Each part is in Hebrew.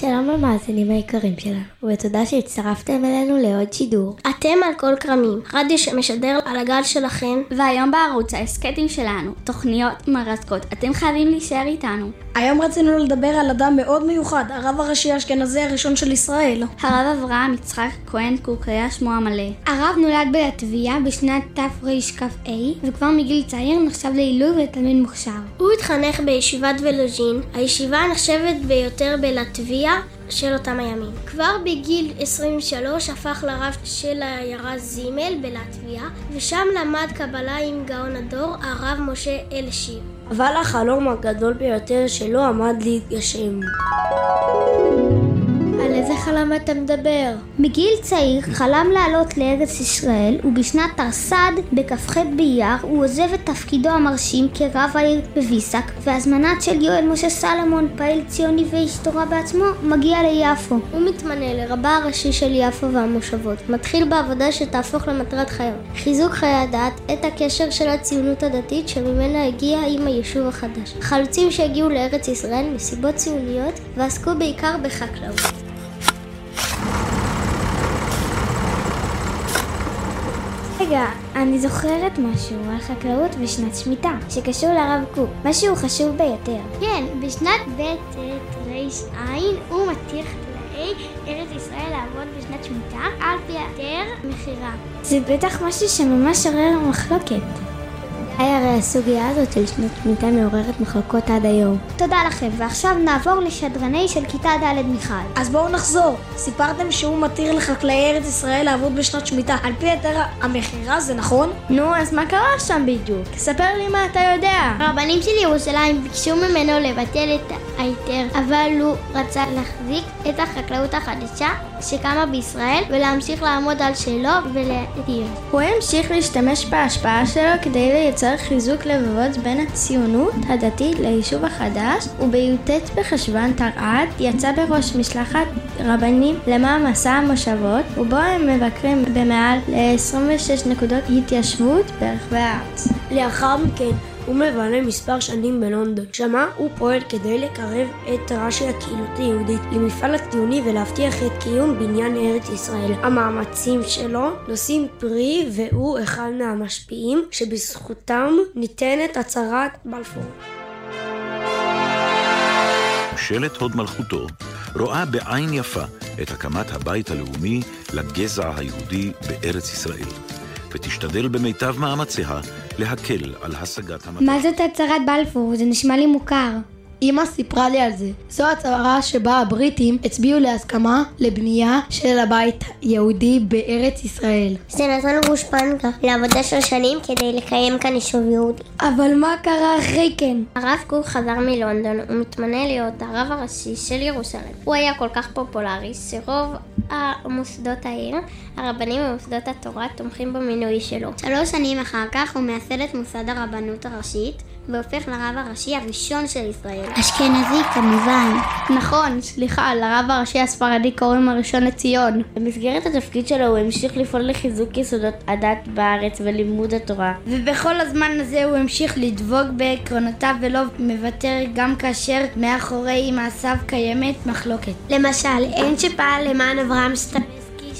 שלום למאזינים היקרים שלנו, ותודה שהצטרפתם אלינו לעוד שידור. אתם על קול כרמים, רדיו שמשדר על הגל שלכם. והיום בערוץ ההסכתים שלנו, תוכניות מרתקות, אתם חייבים להישאר איתנו. היום רצינו לדבר על אדם מאוד מיוחד, הרב הראשי האשכנזי הראשון של ישראל. הרב אברהם יצחק כהן קוק היה שמו המלא. הרב נולד בלטביה בשנת תרכ"ה, וכבר מגיל צעיר נחשב לעילוי ותלמיד מוכשר. הוא התחנך בישיבת ולוז'ין, הישיבה הנחשבת ביותר בלטביה של אותם הימים. כבר בגיל 23 הפך לרב של העיירה זימל בלטביה, ושם למד קבלה עם גאון הדור, הרב משה אלשיב. אבל החלום הגדול ביותר שלו עמד להתגשם. איזה חלום אתה מדבר? בגיל צעיר חלם לעלות לארץ ישראל ובשנת תרס"ד בכ"ח באייר הוא עוזב את תפקידו המרשים כרב העיר בוויסק והזמנת של יואל משה סלומון פעיל ציוני ואיש תורה בעצמו מגיע ליפו. הוא מתמנה לרבה הראשי של יפו והמושבות, מתחיל בעבודה שתהפוך למטרת חייו, חיזוק חיי הדת, את הקשר של הציונות הדתית שממנה הגיע עם היישוב החדש. חלוצים שהגיעו לארץ ישראל מסיבות ציוניות ועסקו בעיקר בחקלאות. רגע, אני זוכרת משהו על חקלאות ושנת שמיטה, שקשור לרב קוק, משהו חשוב ביותר. כן, בשנת ב' הוא מתיר חקלאי ארץ ישראל לעבוד בשנת שמיטה על פי היתר מכירה. זה בטח משהו שממש עורר מחלוקת. היי הרי הסוגיה הזאת של שנות שמיטה מעוררת מחלוקות עד היום. תודה לכם, ועכשיו נעבור לשדרני של כיתה ד' מיכל. אז בואו נחזור. סיפרתם שהוא מתיר לחקלאי ארץ ישראל לעבוד בשנת שמיטה. על פי היתר המכירה, זה נכון? נו, אז מה קרה שם בדיוק? ספר לי מה אתה יודע. הרבנים של ירושלים ביקשו ממנו לבטל את ההיתר, אבל הוא רצה להחזיק את החקלאות החדשה שקמה בישראל ולהמשיך לעמוד על שלו ולהדיר. הוא המשיך להשתמש בהשפעה שלו כדי לייצר חיזוק לבבות בין הציונות הדתית ליישוב החדש ובי"ט בחשוון תרע"ד יצא בראש משלחת רבנים למען מסע המושבות ובו הם מבקרים במעל ל-26 נקודות התיישבות ברחבי הארץ. לאחר מכן הוא מבלה מספר שנים בלונדון. שמה הוא פועל כדי לקרב את רש"י הקהילות היהודית למפעל הציוני ולהבטיח את קיום בניין ארץ ישראל. המאמצים שלו נושאים פרי והוא אחד מהמשפיעים שבזכותם ניתנת הצהרת בלפור. ממשלת הוד מלכותו רואה בעין יפה את הקמת הבית הלאומי לגזע היהודי בארץ ישראל. ותשתדל במיטב מאמציה להקל על השגת המטרה. מה זאת הצהרת בלפור? זה נשמע לי מוכר. אמא סיפרה לי על זה. זו הצהרה שבה הבריטים הצביעו להסכמה לבנייה של הבית היהודי בארץ ישראל. זה נתן גושפנקה לעבודה של שנים כדי לקיים כאן יישוב יהודי. אבל מה קרה אחרי כן? הרב קוק חזר מלונדון ומתמנה להיות הרב הראשי של ירושלים. הוא היה כל כך פופולרי שרוב המוסדות העיר, הרבנים ומוסדות התורה תומכים במינוי שלו. שלוש שנים אחר כך הוא מייסד את מוסד הרבנות הראשית והופך לרב הראשי הראשון של ישראל. אשכנזי כמובן. נכון, סליחה, לרב הראשי הספרדי קוראים הראשון לציון. במסגרת התפקיד שלו הוא המשיך לפעול לחיזוק יסודות הדת בארץ ולימוד התורה. ובכל הזמן הזה הוא המשיך לדבוק בעקרונותיו ולא מוותר גם כאשר מאחורי מעשיו קיימת מחלוקת. למשל, אין שפעל למען אברהם סטמסקי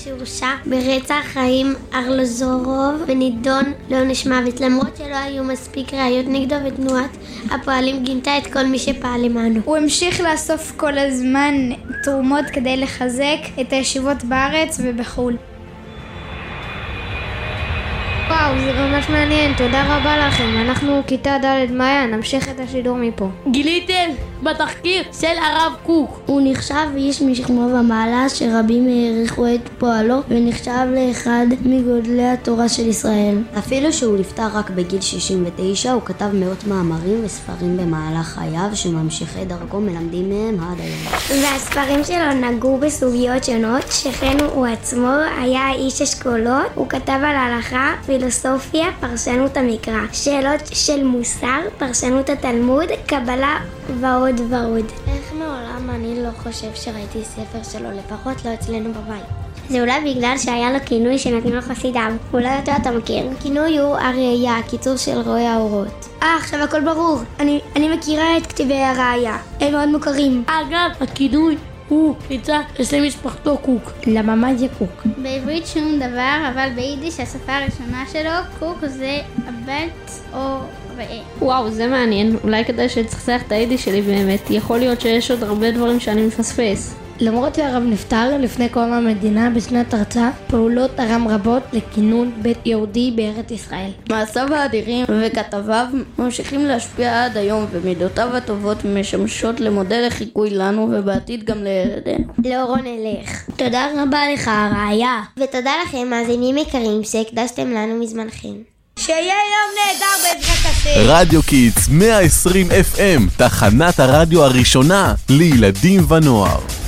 שהורשע ברצח חיים ארלוזורוב ונידון לעונש מוות למרות שלא היו מספיק ראיות נגדו ותנועת הפועלים גינתה את כל מי שפעל למענו. הוא המשיך לאסוף כל הזמן תרומות כדי לחזק את הישיבות בארץ ובחו"ל. וואו, זה ממש מעניין, תודה רבה לכם. אנחנו כיתה ד' מאיה, נמשיך את השידור מפה. גיליתם בתחקיר של הרב קוק. הוא נחשב איש משכמו ומעלה שרבים העריכו את פועלו ונחשב לאחד מגודלי התורה של ישראל. אפילו שהוא נפטר רק בגיל 69, הוא כתב מאות מאמרים וספרים במהלך חייו שממשיכי דרכו מלמדים מהם עד היום. והספרים שלו נגעו בסוגיות שונות, שכן הוא עצמו היה איש אשכולות, הוא כתב על הלכה, פילוסופיה, פרשנות המקרא, שאלות של מוסר, פרשנות התלמוד, קבלה ועוד ועוד. איך מעולם אני לא חושב שראיתי ספר שלו, לפחות לא אצלנו בבית. זה אולי בגלל שהיה לו כינוי שנתנו לו חסידיו. אולי אותו אתה מכיר. הכינוי הוא הראייה, קיצור של רואי האורות. אה, עכשיו הכל ברור. אני, אני מכירה את כתבי הראייה. הם מאוד מוכרים. אגב, הכינוי הוא פריצה לשם משפחתו קוק. למה מה זה קוק? בעברית שום דבר, אבל ביידיש השפה הראשונה שלו, קוק זה הבט או. וואו, זה מעניין. אולי כדאי שתצחצח את היידיש שלי באמת. יכול להיות שיש עוד הרבה דברים שאני מפספס. למרות שהרב נפטר לפני קום המדינה בשנת הרצה, פעולות תרם רבות לכינון בית יהודי בארץ ישראל. מעשיו האדירים וכתביו ממשיכים להשפיע עד היום, ומידותיו הטובות משמשות למודל לחיקוי לנו ובעתיד גם לילדינו. לאורו נלך. תודה רבה לך, הראיה. ותודה לכם, מאזינים יקרים, שהקדשתם לנו מזמנכם. שיהיה יום נהדר בעזרת השם. רדיו קידס 120 FM, תחנת הרדיו הראשונה לילדים ונוער.